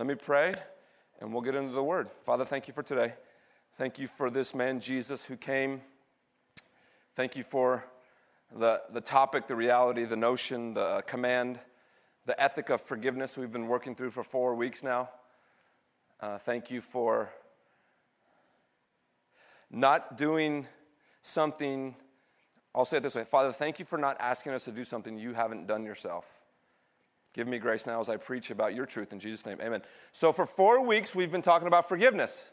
Let me pray and we'll get into the word. Father, thank you for today. Thank you for this man, Jesus, who came. Thank you for the, the topic, the reality, the notion, the command, the ethic of forgiveness we've been working through for four weeks now. Uh, thank you for not doing something, I'll say it this way Father, thank you for not asking us to do something you haven't done yourself. Give me grace now as I preach about your truth in Jesus' name. Amen. So, for four weeks, we've been talking about forgiveness.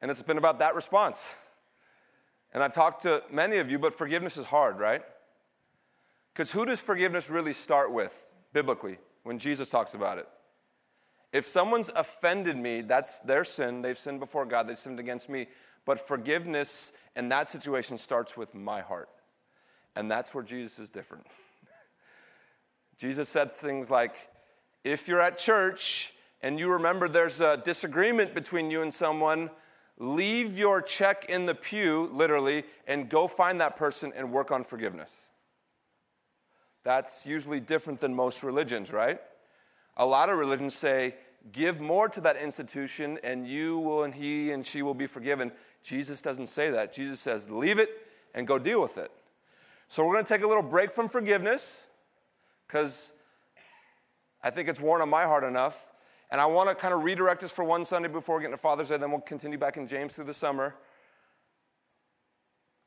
And it's been about that response. And I've talked to many of you, but forgiveness is hard, right? Because who does forgiveness really start with, biblically, when Jesus talks about it? If someone's offended me, that's their sin. They've sinned before God, they've sinned against me. But forgiveness in that situation starts with my heart. And that's where Jesus is different. Jesus said things like, if you're at church and you remember there's a disagreement between you and someone, leave your check in the pew, literally, and go find that person and work on forgiveness. That's usually different than most religions, right? A lot of religions say, give more to that institution and you will and he and she will be forgiven. Jesus doesn't say that. Jesus says, leave it and go deal with it. So we're going to take a little break from forgiveness because I think it's worn on my heart enough. And I want to kind of redirect us for one Sunday before getting to Father's Day, then we'll continue back in James through the summer.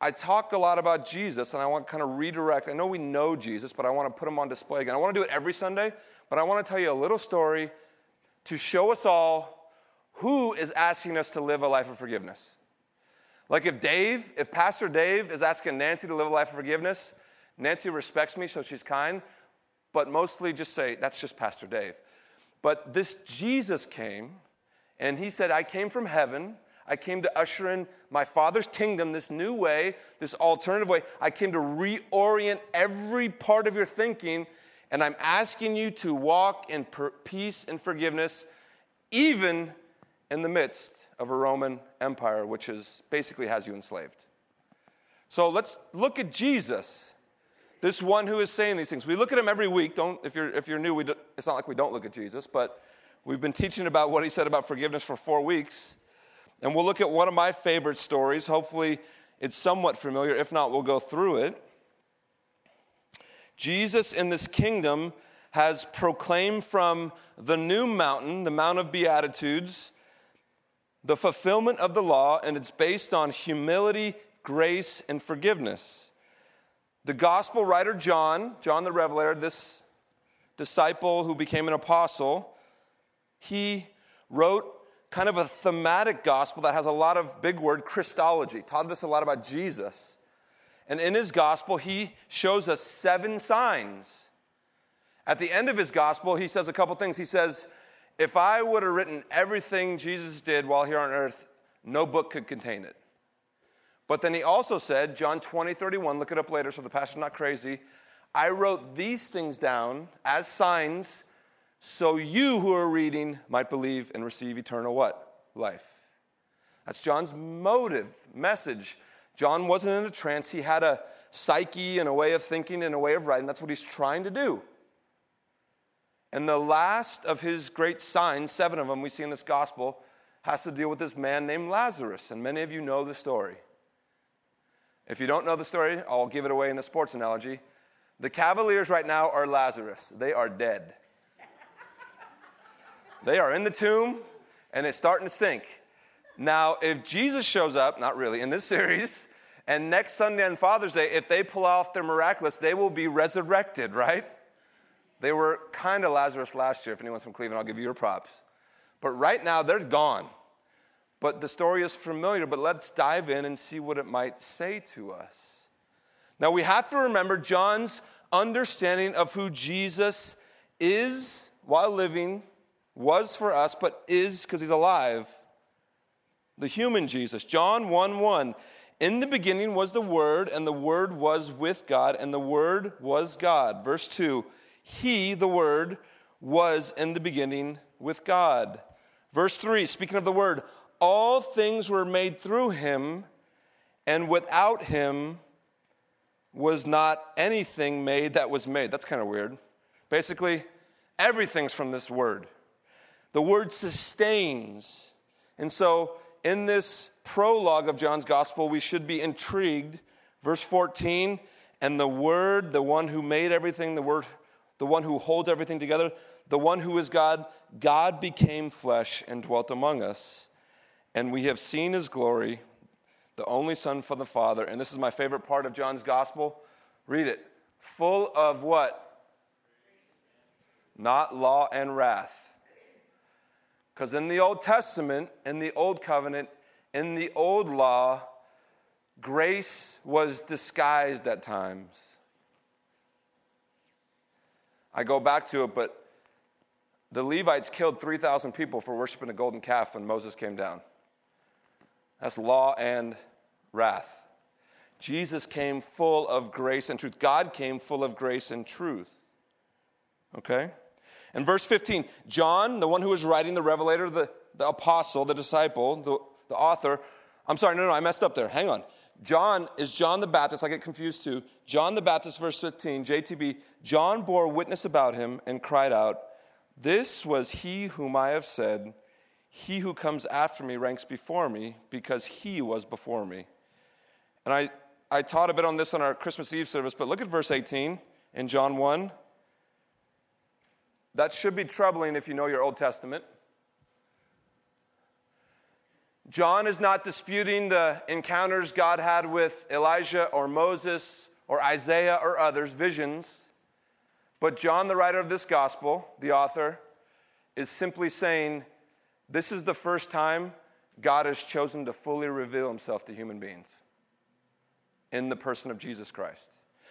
I talk a lot about Jesus, and I want to kind of redirect. I know we know Jesus, but I want to put him on display again. I want to do it every Sunday, but I want to tell you a little story to show us all who is asking us to live a life of forgiveness. Like if Dave, if Pastor Dave is asking Nancy to live a life of forgiveness, Nancy respects me, so she's kind, but mostly just say, that's just Pastor Dave. But this Jesus came, and he said, I came from heaven. I came to usher in my Father's kingdom, this new way, this alternative way. I came to reorient every part of your thinking, and I'm asking you to walk in per- peace and forgiveness, even in the midst of a Roman Empire, which is basically has you enslaved. So let's look at Jesus, this one who is saying these things. We look at him every week. Don't if you're if you're new, do, it's not like we don't look at Jesus, but we've been teaching about what he said about forgiveness for four weeks, and we'll look at one of my favorite stories. Hopefully, it's somewhat familiar. If not, we'll go through it. Jesus in this kingdom has proclaimed from the new mountain, the Mount of Beatitudes the fulfillment of the law, and it's based on humility, grace, and forgiveness. The gospel writer John, John the Revelator, this disciple who became an apostle, he wrote kind of a thematic gospel that has a lot of big word Christology, taught us a lot about Jesus. And in his gospel, he shows us seven signs. At the end of his gospel, he says a couple things. He says, if I would have written everything Jesus did while here on earth, no book could contain it. But then he also said, John 20, 31, look it up later so the pastor's not crazy. I wrote these things down as signs so you who are reading might believe and receive eternal what? Life. That's John's motive, message. John wasn't in a trance. He had a psyche and a way of thinking and a way of writing. That's what he's trying to do. And the last of his great signs, seven of them we see in this gospel, has to deal with this man named Lazarus. And many of you know the story. If you don't know the story, I'll give it away in a sports analogy. The Cavaliers right now are Lazarus, they are dead. they are in the tomb, and it's starting to stink. Now, if Jesus shows up, not really, in this series, and next Sunday on Father's Day, if they pull off their miraculous, they will be resurrected, right? They were kind of Lazarus last year. If anyone's from Cleveland, I'll give you your props. But right now, they're gone. But the story is familiar, but let's dive in and see what it might say to us. Now, we have to remember John's understanding of who Jesus is while living, was for us, but is because he's alive. The human Jesus. John 1 1. In the beginning was the Word, and the Word was with God, and the Word was God. Verse 2 he, the Word, was in the beginning with God. Verse 3, speaking of the Word, all things were made through him, and without him was not anything made that was made. That's kind of weird. Basically, Everything's from this word. The word sustains. And so, in this prologue of John's gospel, we should be intrigued. Verse 14, and the word, the one who made everything, the word, the one who holds everything together, the one who is God, God became flesh and dwelt among us. And we have seen his glory, the only Son from the Father. And this is my favorite part of John's gospel. Read it. Full of what? Not law and wrath. Because in the Old Testament, in the Old Covenant, in the Old Law, grace was disguised at times. I go back to it, but the Levites killed 3,000 people for worshiping a golden calf when Moses came down. That's law and wrath. Jesus came full of grace and truth. God came full of grace and truth. Okay? In verse 15, John, the one who was writing the revelator, the, the apostle, the disciple, the, the author, I'm sorry, no, no, I messed up there. Hang on. John is John the Baptist. I get confused too. John the Baptist, verse 15, JTB. John bore witness about him and cried out, This was he whom I have said, He who comes after me ranks before me, because he was before me. And I, I taught a bit on this on our Christmas Eve service, but look at verse 18 in John 1. That should be troubling if you know your Old Testament. John is not disputing the encounters God had with Elijah or Moses or Isaiah or others, visions. But John, the writer of this gospel, the author, is simply saying this is the first time God has chosen to fully reveal himself to human beings in the person of Jesus Christ.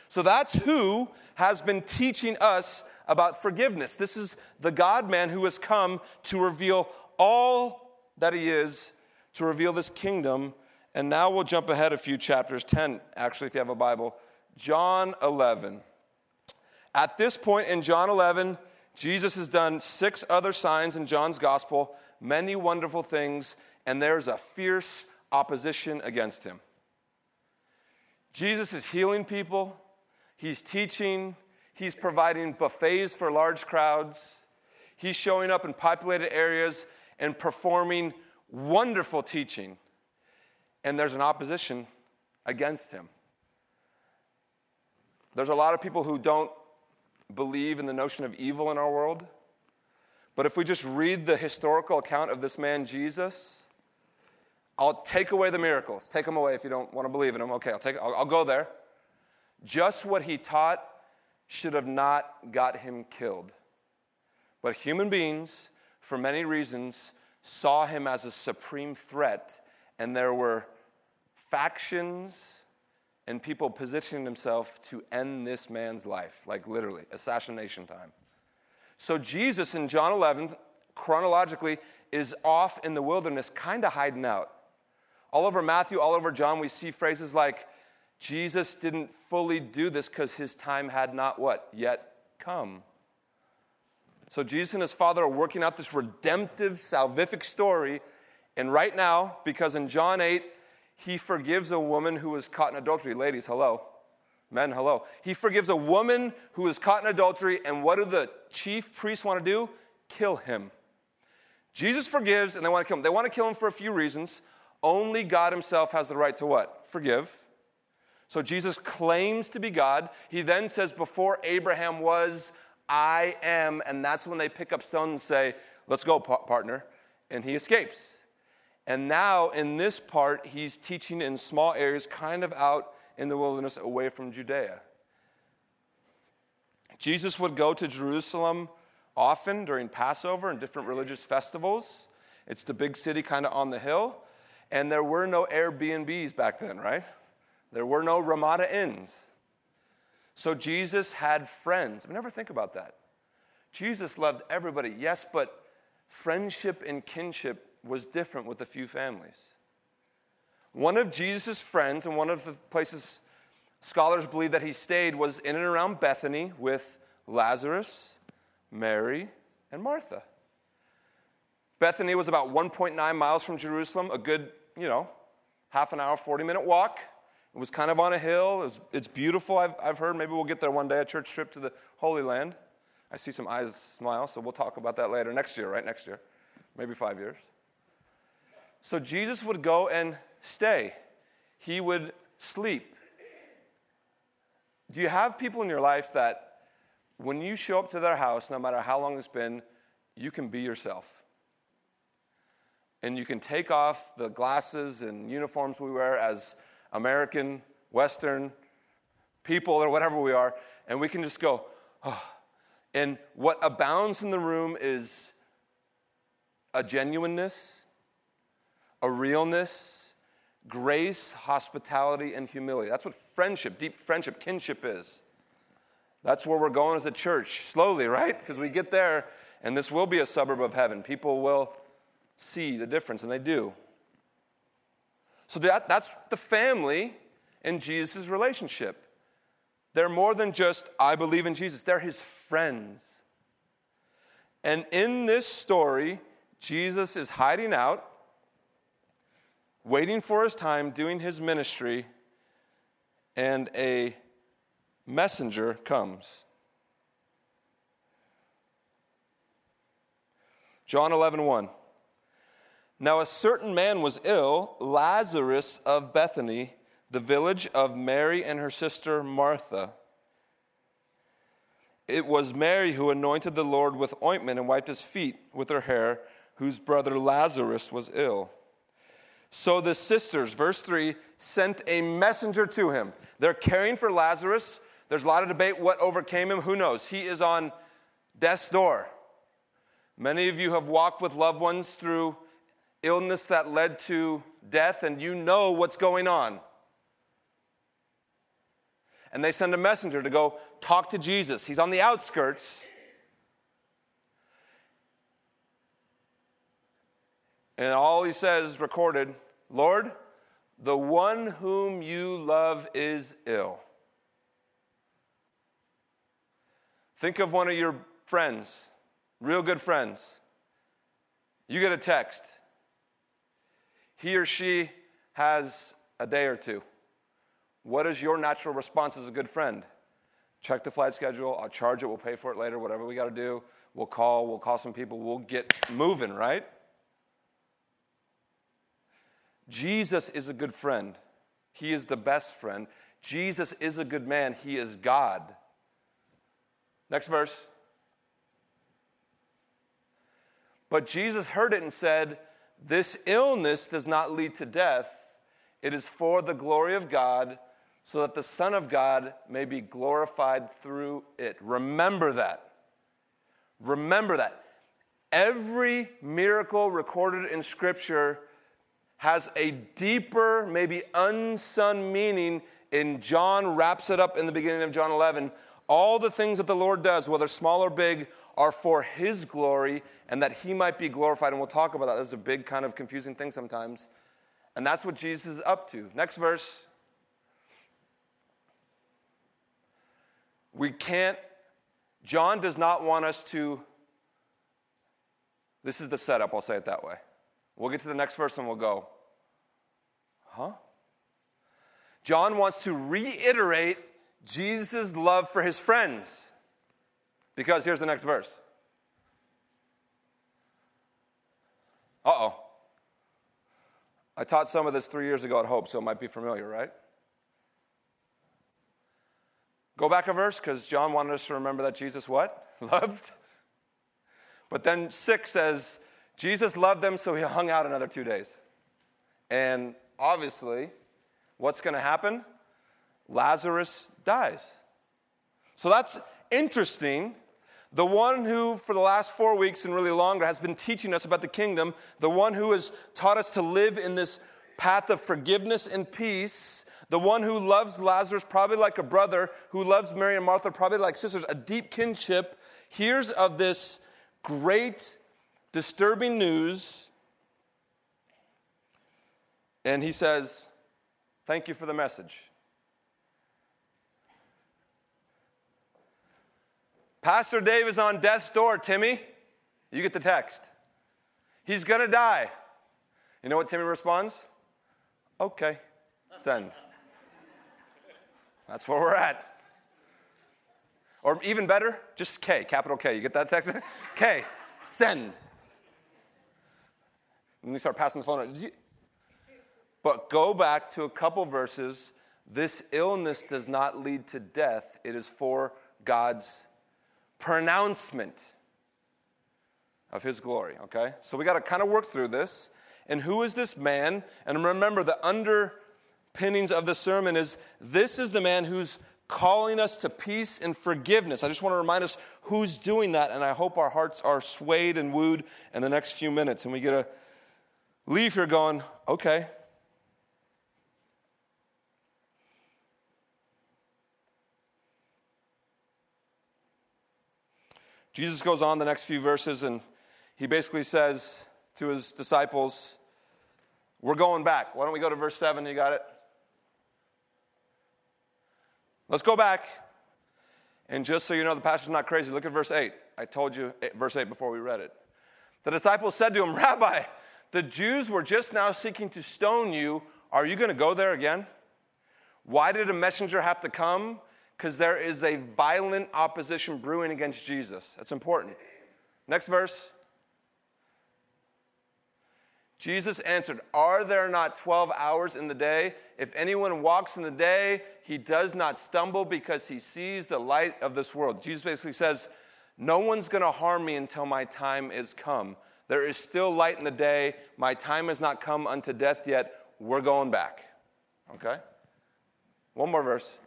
So that's who has been teaching us about forgiveness. This is the God man who has come to reveal all that he is to reveal this kingdom. And now we'll jump ahead a few chapters, 10 actually, if you have a Bible. John 11. At this point in John 11, Jesus has done six other signs in John's gospel, many wonderful things, and there's a fierce opposition against him. Jesus is healing people, he's teaching, he's providing buffets for large crowds, he's showing up in populated areas and performing wonderful teaching, and there's an opposition against him. There's a lot of people who don't believe in the notion of evil in our world. But if we just read the historical account of this man, Jesus, I'll take away the miracles. Take them away if you don't want to believe in them. Okay, I'll, take, I'll, I'll go there. Just what he taught should have not got him killed. But human beings, for many reasons, saw him as a supreme threat, and there were factions and people positioning themselves to end this man's life, like literally, assassination time. So Jesus in John 11, chronologically, is off in the wilderness, kind of hiding out. All over Matthew, all over John, we see phrases like, Jesus didn't fully do this because his time had not what? Yet come. So Jesus and his father are working out this redemptive, salvific story. And right now, because in John 8, he forgives a woman who was caught in adultery. Ladies, hello. Men, hello. He forgives a woman who was caught in adultery. And what do the chief priests want to do? Kill him. Jesus forgives and they want to kill him. They want to kill him for a few reasons. Only God himself has the right to what? Forgive. So Jesus claims to be God. He then says, Before Abraham was, I am. And that's when they pick up stones and say, Let's go, partner. And he escapes. And now, in this part, he's teaching in small areas, kind of out in the wilderness away from Judea. Jesus would go to Jerusalem often during Passover and different religious festivals. It's the big city kind of on the hill. And there were no Airbnbs back then, right? There were no Ramada Inns. So Jesus had friends. I never think about that. Jesus loved everybody, yes, but friendship and kinship was different with a few families. One of Jesus' friends, and one of the places scholars believe that he stayed, was in and around Bethany with Lazarus, Mary, and Martha. Bethany was about 1.9 miles from Jerusalem, a good, you know, half an hour, 40 minute walk. It was kind of on a hill. It was, it's beautiful, I've, I've heard. Maybe we'll get there one day, a church trip to the Holy Land. I see some eyes smile, so we'll talk about that later. Next year, right? Next year. Maybe five years. So Jesus would go and stay, he would sleep. Do you have people in your life that when you show up to their house, no matter how long it's been, you can be yourself? And you can take off the glasses and uniforms we wear as American, Western people, or whatever we are, and we can just go, oh. And what abounds in the room is a genuineness, a realness, grace, hospitality, and humility. That's what friendship, deep friendship, kinship is. That's where we're going as a church, slowly, right? Because we get there, and this will be a suburb of heaven. People will see the difference, and they do. So that, that's the family in Jesus' relationship. They're more than just, I believe in Jesus, they're his friends. And in this story, Jesus is hiding out, waiting for his time, doing his ministry, and a messenger comes. John 11, 1. Now a certain man was ill, Lazarus of Bethany, the village of Mary and her sister Martha. It was Mary who anointed the Lord with ointment and wiped his feet with her hair, whose brother Lazarus was ill. So the sisters, verse 3, sent a messenger to him. They're caring for Lazarus. There's a lot of debate what overcame him. Who knows? He is on death's door. Many of you have walked with loved ones through illness that led to death, and you know what's going on. And they send a messenger to go talk to Jesus. He's on the outskirts. And all he says, recorded, Lord, the one whom you love is ill. Think of one of your friends, real good friends. You get a text. He or she has a day or two. What is your natural response as a good friend? Check the flight schedule. I'll charge it. We'll pay for it later. Whatever we got to do. We'll call. We'll call some people. We'll get moving, right? Jesus is a good friend. He is the best friend. Jesus is a good man. He is God. Next verse. But Jesus heard it and said, This illness does not lead to death. It is for the glory of God, so that the Son of God may be glorified through it. Remember that. Remember that. Every miracle recorded in Scripture has a deeper, maybe unsung meaning, and John wraps it up in the beginning of John 11 all the things that the Lord does, whether small or big, are for His glory and that He might be glorified. And we'll talk about that. That's a big, kind of confusing thing sometimes. And that's what Jesus is up to. Next verse. We can't, John does not want us to, this is the setup, I'll say it that way. We'll get to the next verse and we'll go, huh? John wants to reiterate Jesus' love for his friends. Because here's the next verse. Uh oh. I taught some of this three years ago at Hope, so it might be familiar, right? Go back a verse because John wanted us to remember that Jesus what? Loved. But then six says, Jesus loved them, so he hung out another two days. And obviously, what's going to happen? Lazarus dies. So that's interesting. The one who, for the last four weeks and really longer, has been teaching us about the kingdom, the one who has taught us to live in this path of forgiveness and peace, the one who loves Lazarus probably like a brother, who loves Mary and Martha probably like sisters, a deep kinship, hears of this great, disturbing news, and he says, Thank you for the message. Pastor Dave is on death's door, Timmy. You get the text. He's going to die. You know what Timmy responds? Okay, send. That's where we're at. Or even better, just K, capital K. You get that text? K, send. We start passing the phone. But go back to a couple verses. This illness does not lead to death, it is for God's pronouncement of his glory, okay? So we got to kind of work through this. And who is this man? And remember, the underpinnings of the sermon is this is the man who's calling us to peace and forgiveness. I just want to remind us who's doing that, and I hope our hearts are swayed and wooed in the next few minutes. And we get to leave here going, okay. Jesus goes on the next few verses and he basically says to his disciples, We're going back. Why don't we go to verse 7? You got it? Let's go back. And just so you know, the pastor's not crazy, look at verse 8. I told you eh, verse 8 before we read it. The disciples said to him, Rabbi, the Jews were just now seeking to stone you. Are you going to go there again? Why did a messenger have to come? Because there is a violent opposition brewing against Jesus. That's important. Next verse. Jesus answered, Are there not 12 hours in the day? If anyone walks in the day, he does not stumble because he sees the light of this world. Jesus basically says, No one's going to harm me until my time is come. There is still light in the day. My time has not come unto death yet. We're going back. Okay? One more verse.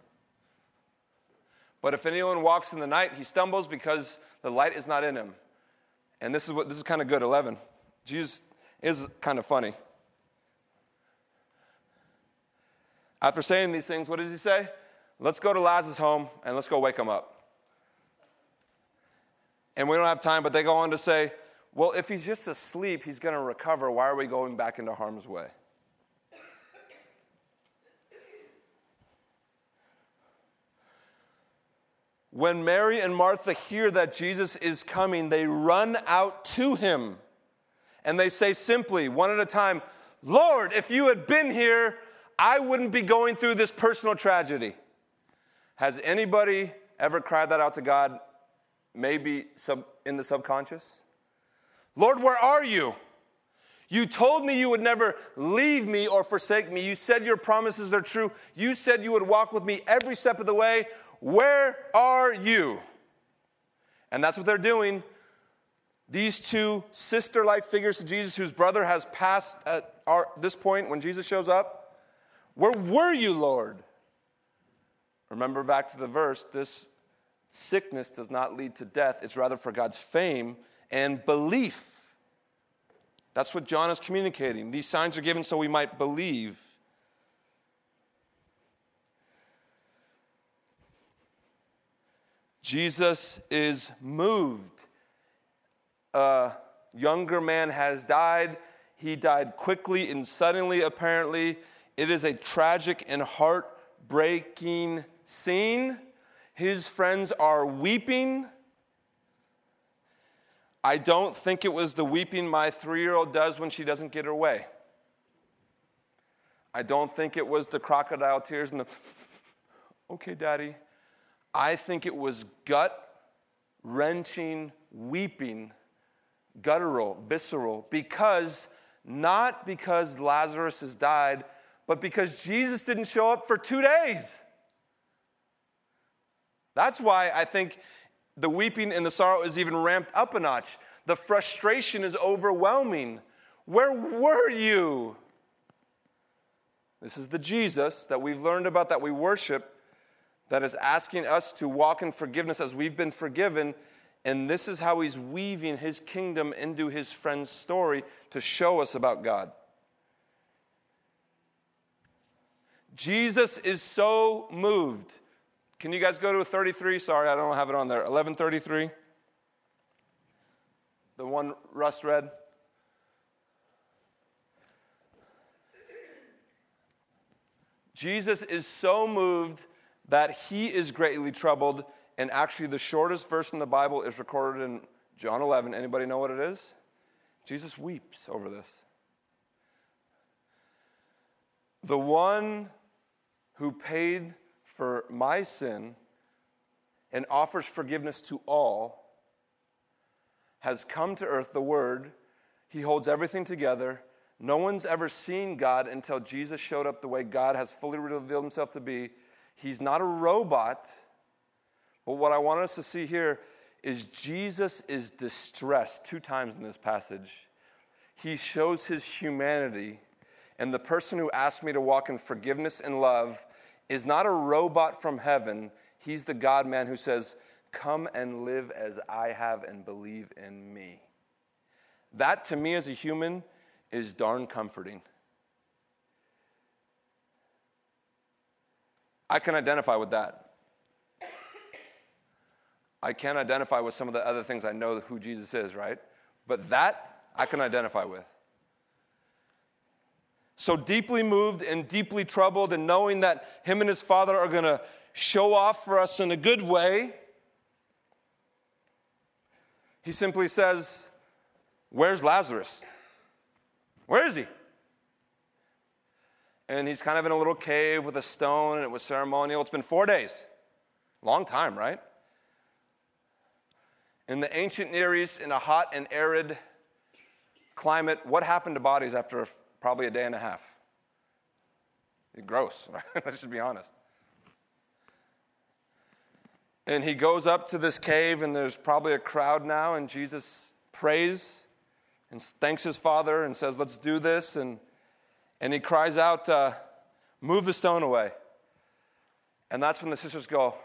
But if anyone walks in the night, he stumbles because the light is not in him. And this is what this is kind of good. 11. Jesus is kind of funny. After saying these things, what does he say? Let's go to Lazarus' home and let's go wake him up. And we don't have time, but they go on to say, well, if he's just asleep, he's going to recover. Why are we going back into harm's way? When Mary and Martha hear that Jesus is coming, they run out to him and they say simply, one at a time, Lord, if you had been here, I wouldn't be going through this personal tragedy. Has anybody ever cried that out to God, maybe sub, in the subconscious? Lord, where are you? You told me you would never leave me or forsake me. You said your promises are true. You said you would walk with me every step of the way. Where are you? And that's what they're doing. These two sister like figures to Jesus, whose brother has passed at our, this point when Jesus shows up. Where were you, Lord? Remember back to the verse this sickness does not lead to death, it's rather for God's fame and belief. That's what John is communicating. These signs are given so we might believe. Jesus is moved a younger man has died. He died quickly and suddenly, apparently. It is a tragic and heartbreaking scene. His friends are weeping. I don't think it was the weeping my three year old does when she doesn't get her way. I don't think it was the crocodile tears and the, okay, daddy. I think it was gut wrenching weeping guttural, visceral, because not because Lazarus has died, but because Jesus didn't show up for two days. That's why I think the weeping and the sorrow is even ramped up a notch. The frustration is overwhelming. Where were you? This is the Jesus that we've learned about, that we worship, that is asking us to walk in forgiveness as we've been forgiven and this is how he's weaving his kingdom into his friend's story to show us about God. Jesus is so moved. Can you guys go to 33? Sorry, I don't have it on there. 1133. The one Russ read. Jesus is so moved that he is greatly troubled and actually, the shortest verse in the Bible is recorded in John 11. Anybody know what it is? Jesus weeps over this. The one who paid for my sin and offers forgiveness to all, has come to earth, the Word. He holds everything together. No one's ever seen God until Jesus showed up the way God has fully revealed himself to be. He's not a robot. But what I want us to see here is Jesus is distressed two times in this passage. He shows his humanity. And the person who asked me to walk in forgiveness and love is not a robot from heaven. He's the God man who says, Come and live as I have and believe in me. That to me as a human is darn comforting. I can identify with that. I can't identify with some of the other things I know who Jesus is, right? But that I can identify with. So deeply moved and deeply troubled, and knowing that him and his father are going to show off for us in a good way, he simply says, Where's Lazarus? Where is he? And he's kind of in a little cave with a stone, and it was ceremonial. It's been four days. Long time, right? In the ancient Near East, in a hot and arid climate, what happened to bodies after probably a day and a half? Gross, right? Let's just be honest. And he goes up to this cave, and there's probably a crowd now, and Jesus prays and thanks his father and says, Let's do this. And, and he cries out, uh, Move the stone away. And that's when the sisters go,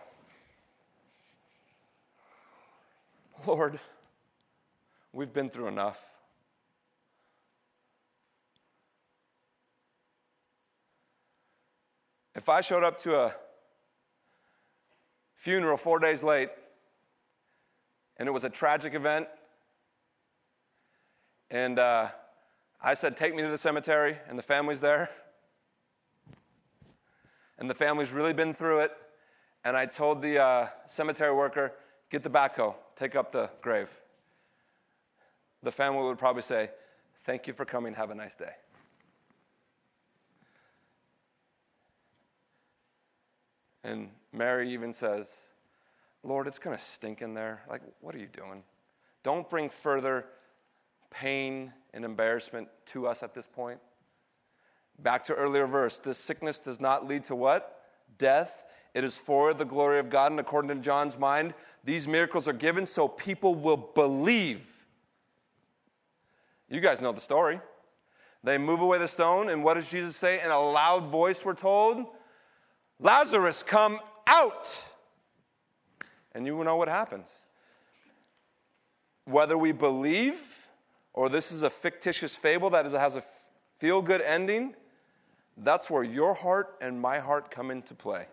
Lord, we've been through enough. If I showed up to a funeral four days late and it was a tragic event, and uh, I said, Take me to the cemetery, and the family's there, and the family's really been through it, and I told the uh, cemetery worker, Get the backhoe, take up the grave. The family would probably say, Thank you for coming, have a nice day. And Mary even says, Lord, it's going to stink in there. Like, what are you doing? Don't bring further pain and embarrassment to us at this point. Back to earlier verse this sickness does not lead to what? Death. It is for the glory of God. And according to John's mind, these miracles are given so people will believe. You guys know the story. They move away the stone, and what does Jesus say? In a loud voice, we're told, Lazarus, come out. And you know what happens. Whether we believe or this is a fictitious fable that has a feel good ending, that's where your heart and my heart come into play.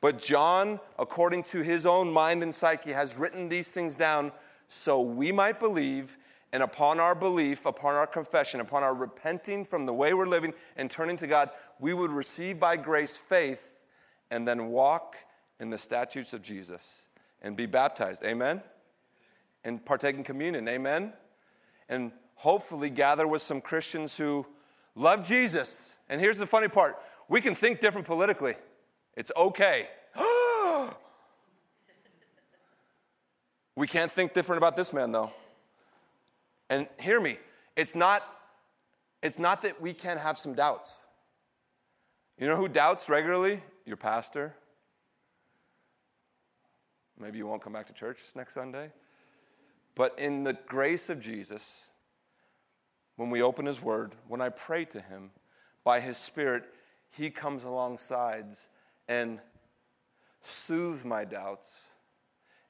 But John, according to his own mind and psyche, has written these things down so we might believe, and upon our belief, upon our confession, upon our repenting from the way we're living and turning to God, we would receive by grace faith and then walk in the statutes of Jesus and be baptized. Amen? And partake in communion. Amen? And hopefully gather with some Christians who love Jesus. And here's the funny part we can think different politically. It's okay. we can't think different about this man, though. And hear me, it's not, it's not that we can't have some doubts. You know who doubts regularly? Your pastor. Maybe you won't come back to church next Sunday. But in the grace of Jesus, when we open His Word, when I pray to Him, by His Spirit, He comes alongside and soothes my doubts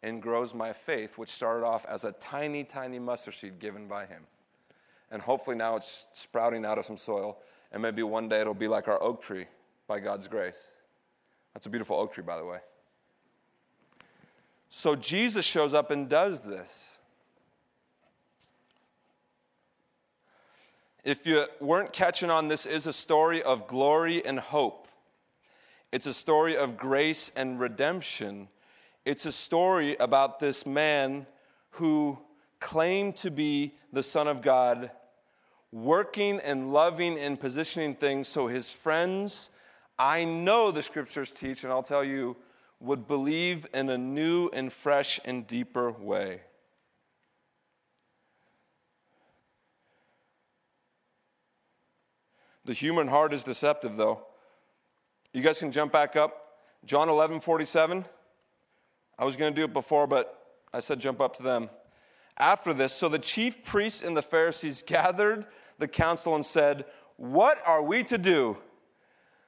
and grows my faith, which started off as a tiny, tiny mustard seed given by him. And hopefully now it's sprouting out of some soil, and maybe one day it'll be like our oak tree by God's grace. That's a beautiful oak tree, by the way. So Jesus shows up and does this. If you weren't catching on, this is a story of glory and hope. It's a story of grace and redemption. It's a story about this man who claimed to be the Son of God, working and loving and positioning things so his friends, I know the scriptures teach, and I'll tell you, would believe in a new and fresh and deeper way. The human heart is deceptive, though. You guys can jump back up. John 11, 47. I was going to do it before, but I said jump up to them. After this, so the chief priests and the Pharisees gathered the council and said, What are we to do?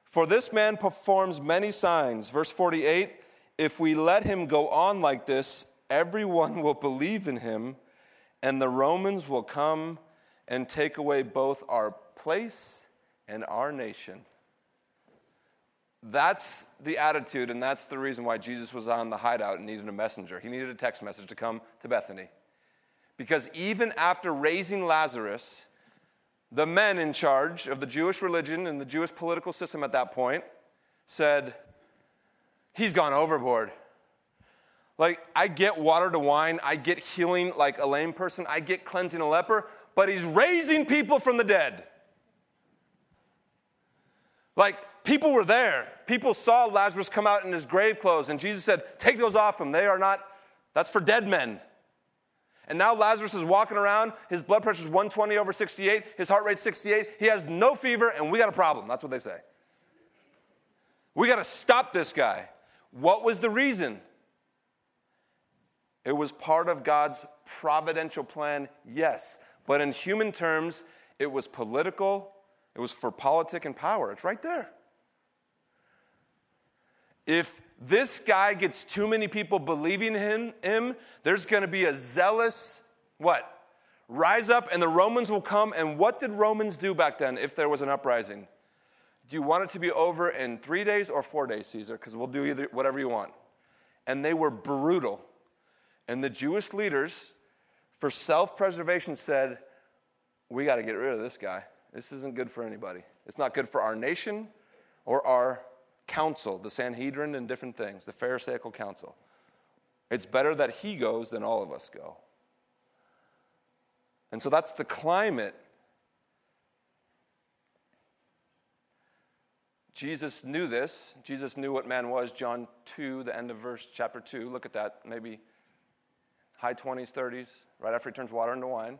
For this man performs many signs. Verse 48 If we let him go on like this, everyone will believe in him, and the Romans will come and take away both our place and our nation. That's the attitude, and that's the reason why Jesus was on the hideout and needed a messenger. He needed a text message to come to Bethany. Because even after raising Lazarus, the men in charge of the Jewish religion and the Jewish political system at that point said, He's gone overboard. Like, I get water to wine, I get healing like a lame person, I get cleansing a leper, but he's raising people from the dead. Like, people were there. People saw Lazarus come out in his grave clothes, and Jesus said, Take those off him. They are not, that's for dead men. And now Lazarus is walking around. His blood pressure is 120 over 68. His heart rate 68. He has no fever, and we got a problem. That's what they say. We got to stop this guy. What was the reason? It was part of God's providential plan, yes. But in human terms, it was political, it was for politic and power. It's right there. If this guy gets too many people believing in him, there's going to be a zealous what? Rise up and the Romans will come. And what did Romans do back then if there was an uprising? Do you want it to be over in three days or four days, Caesar? Because we'll do either, whatever you want. And they were brutal. And the Jewish leaders, for self preservation, said, We got to get rid of this guy. This isn't good for anybody. It's not good for our nation or our council, the Sanhedrin and different things, the Pharisaical council. It's better that he goes than all of us go. And so that's the climate. Jesus knew this. Jesus knew what man was. John 2, the end of verse chapter 2. Look at that. Maybe high 20s, 30s, right after he turns water into wine.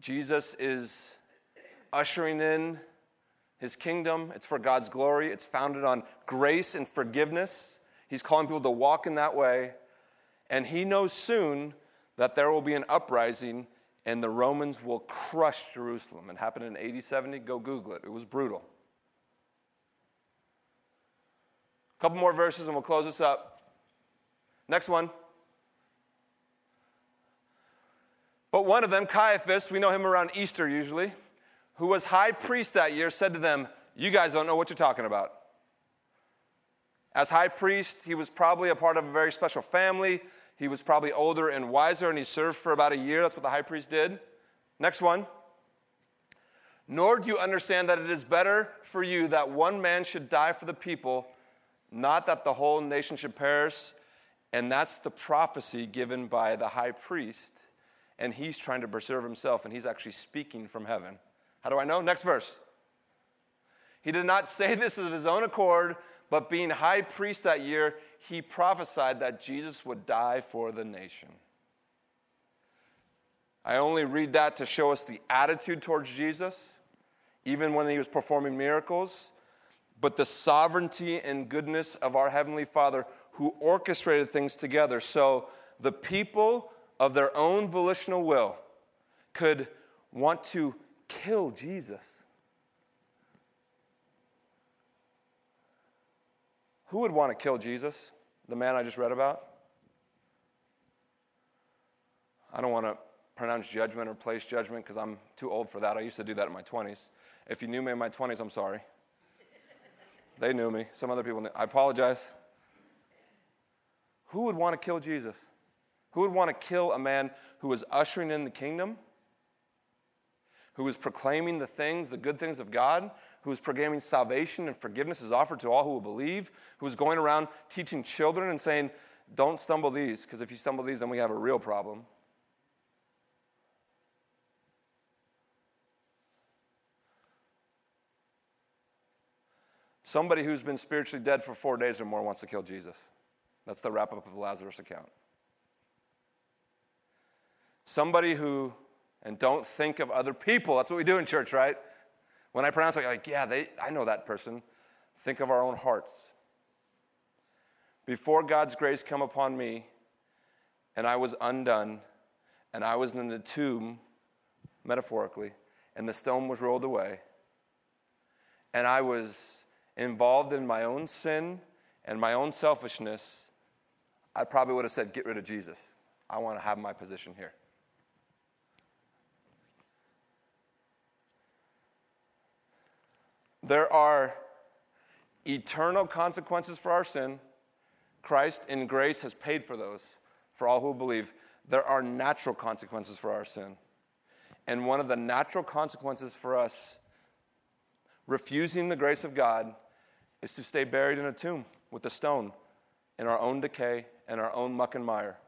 Jesus is ushering in his kingdom. It's for God's glory. It's founded on grace and forgiveness. He's calling people to walk in that way. And he knows soon that there will be an uprising and the Romans will crush Jerusalem. It happened in 80 70. Go Google it. It was brutal. A couple more verses and we'll close this up. Next one. But one of them, Caiaphas, we know him around Easter usually who was high priest that year, said to them, You guys don't know what you're talking about. As high priest, he was probably a part of a very special family. He was probably older and wiser, and he served for about a year. That's what the high priest did. Next one. Nor do you understand that it is better for you that one man should die for the people, not that the whole nation should perish. And that's the prophecy given by the high priest. And he's trying to preserve himself, and he's actually speaking from heaven. How do I know? Next verse. He did not say this of his own accord, but being high priest that year, he prophesied that Jesus would die for the nation. I only read that to show us the attitude towards Jesus, even when he was performing miracles, but the sovereignty and goodness of our Heavenly Father who orchestrated things together. So the people of their own volitional will could want to kill Jesus. Who would want to kill Jesus? The man I just read about? I don't want to pronounce judgment or place judgment because I'm too old for that. I used to do that in my 20s. If you knew me in my 20s, I'm sorry. They knew me. Some other people knew. I apologize. Who would want to kill Jesus? Who would want to kill a man who was ushering in the kingdom? Who is proclaiming the things, the good things of God, who is proclaiming salvation and forgiveness is offered to all who will believe, who is going around teaching children and saying, Don't stumble these, because if you stumble these, then we have a real problem. Somebody who's been spiritually dead for four days or more wants to kill Jesus. That's the wrap up of the Lazarus account. Somebody who, and don't think of other people. That's what we do in church, right? When I pronounce it, like, yeah, they, I know that person. Think of our own hearts. Before God's grace come upon me, and I was undone, and I was in the tomb, metaphorically, and the stone was rolled away, and I was involved in my own sin and my own selfishness, I probably would have said, Get rid of Jesus. I want to have my position here. There are eternal consequences for our sin. Christ, in grace, has paid for those for all who believe. There are natural consequences for our sin. And one of the natural consequences for us refusing the grace of God is to stay buried in a tomb with a stone in our own decay and our own muck and mire.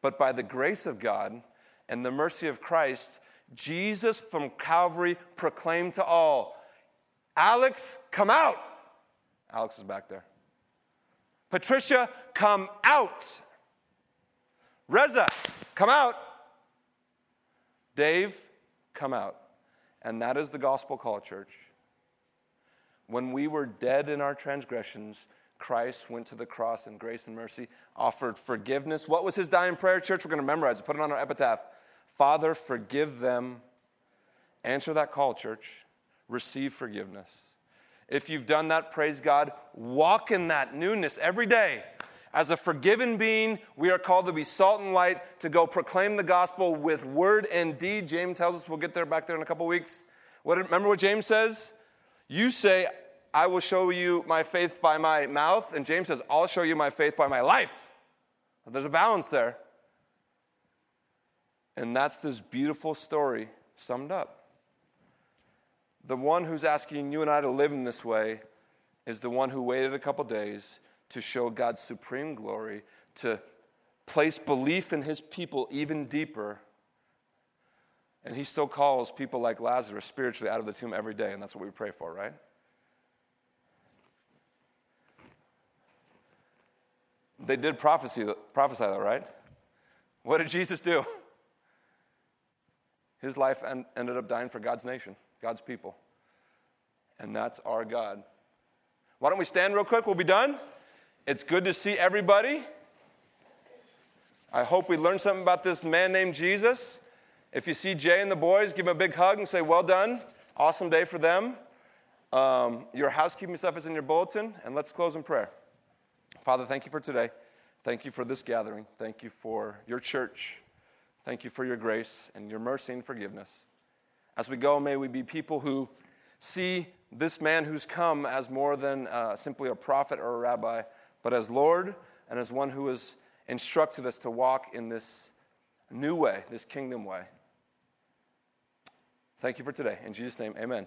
But by the grace of God and the mercy of Christ, Jesus from Calvary proclaimed to all, Alex, come out. Alex is back there. Patricia, come out. Reza, come out. Dave, come out. And that is the gospel call, church. When we were dead in our transgressions, Christ went to the cross in grace and mercy, offered forgiveness. What was his dying prayer, church? We're going to memorize it, put it on our epitaph. Father, forgive them. Answer that call, church. Receive forgiveness. If you've done that, praise God. Walk in that newness every day. As a forgiven being, we are called to be salt and light, to go proclaim the gospel with word and deed. James tells us we'll get there back there in a couple weeks. What, remember what James says? You say, I will show you my faith by my mouth. And James says, I'll show you my faith by my life. There's a balance there. And that's this beautiful story summed up. The one who's asking you and I to live in this way is the one who waited a couple days to show God's supreme glory, to place belief in his people even deeper. And he still calls people like Lazarus spiritually out of the tomb every day, and that's what we pray for, right? They did prophecy, prophesy, though, right? What did Jesus do? His life en- ended up dying for God's nation, God's people. And that's our God. Why don't we stand real quick? We'll be done. It's good to see everybody. I hope we learned something about this man named Jesus. If you see Jay and the boys, give them a big hug and say, Well done. Awesome day for them. Um, your housekeeping stuff is in your bulletin, and let's close in prayer. Father, thank you for today. Thank you for this gathering. Thank you for your church. Thank you for your grace and your mercy and forgiveness. As we go, may we be people who see this man who's come as more than uh, simply a prophet or a rabbi, but as Lord and as one who has instructed us to walk in this new way, this kingdom way. Thank you for today. In Jesus' name, amen.